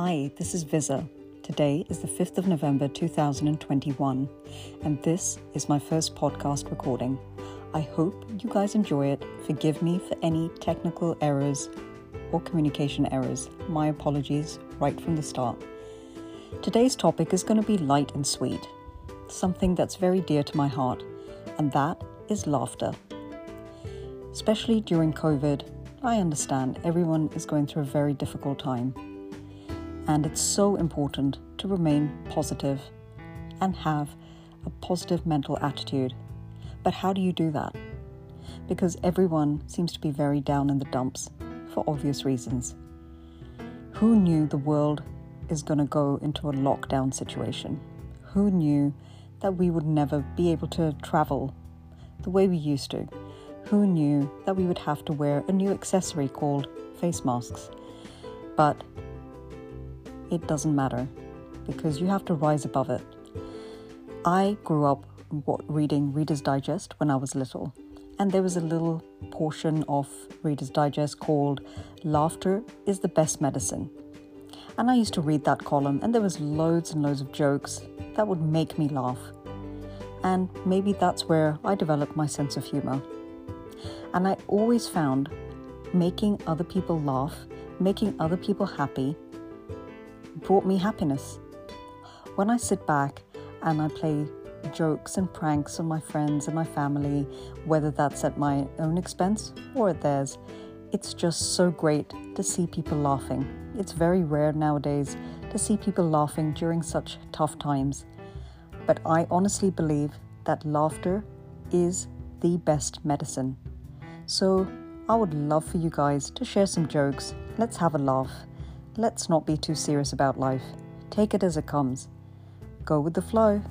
Hi, this is Visa. Today is the 5th of November 2021, and this is my first podcast recording. I hope you guys enjoy it. Forgive me for any technical errors or communication errors. My apologies right from the start. Today's topic is going to be light and sweet, something that's very dear to my heart, and that is laughter. Especially during COVID, I understand everyone is going through a very difficult time. And it's so important to remain positive and have a positive mental attitude. But how do you do that? Because everyone seems to be very down in the dumps for obvious reasons. Who knew the world is going to go into a lockdown situation? Who knew that we would never be able to travel the way we used to? Who knew that we would have to wear a new accessory called face masks? But it doesn't matter because you have to rise above it. I grew up reading Reader's Digest when I was little, and there was a little portion of Reader's Digest called Laughter is the Best Medicine. And I used to read that column, and there was loads and loads of jokes that would make me laugh. And maybe that's where I developed my sense of humor. And I always found making other people laugh, making other people happy, brought me happiness. When I sit back and I play jokes and pranks on my friends and my family, whether that's at my own expense or at theirs, it's just so great to see people laughing. It's very rare nowadays to see people laughing during such tough times. But I honestly believe that laughter is the best medicine. So I would love for you guys to share some jokes. Let's have a laugh. Let's not be too serious about life. Take it as it comes. Go with the flow.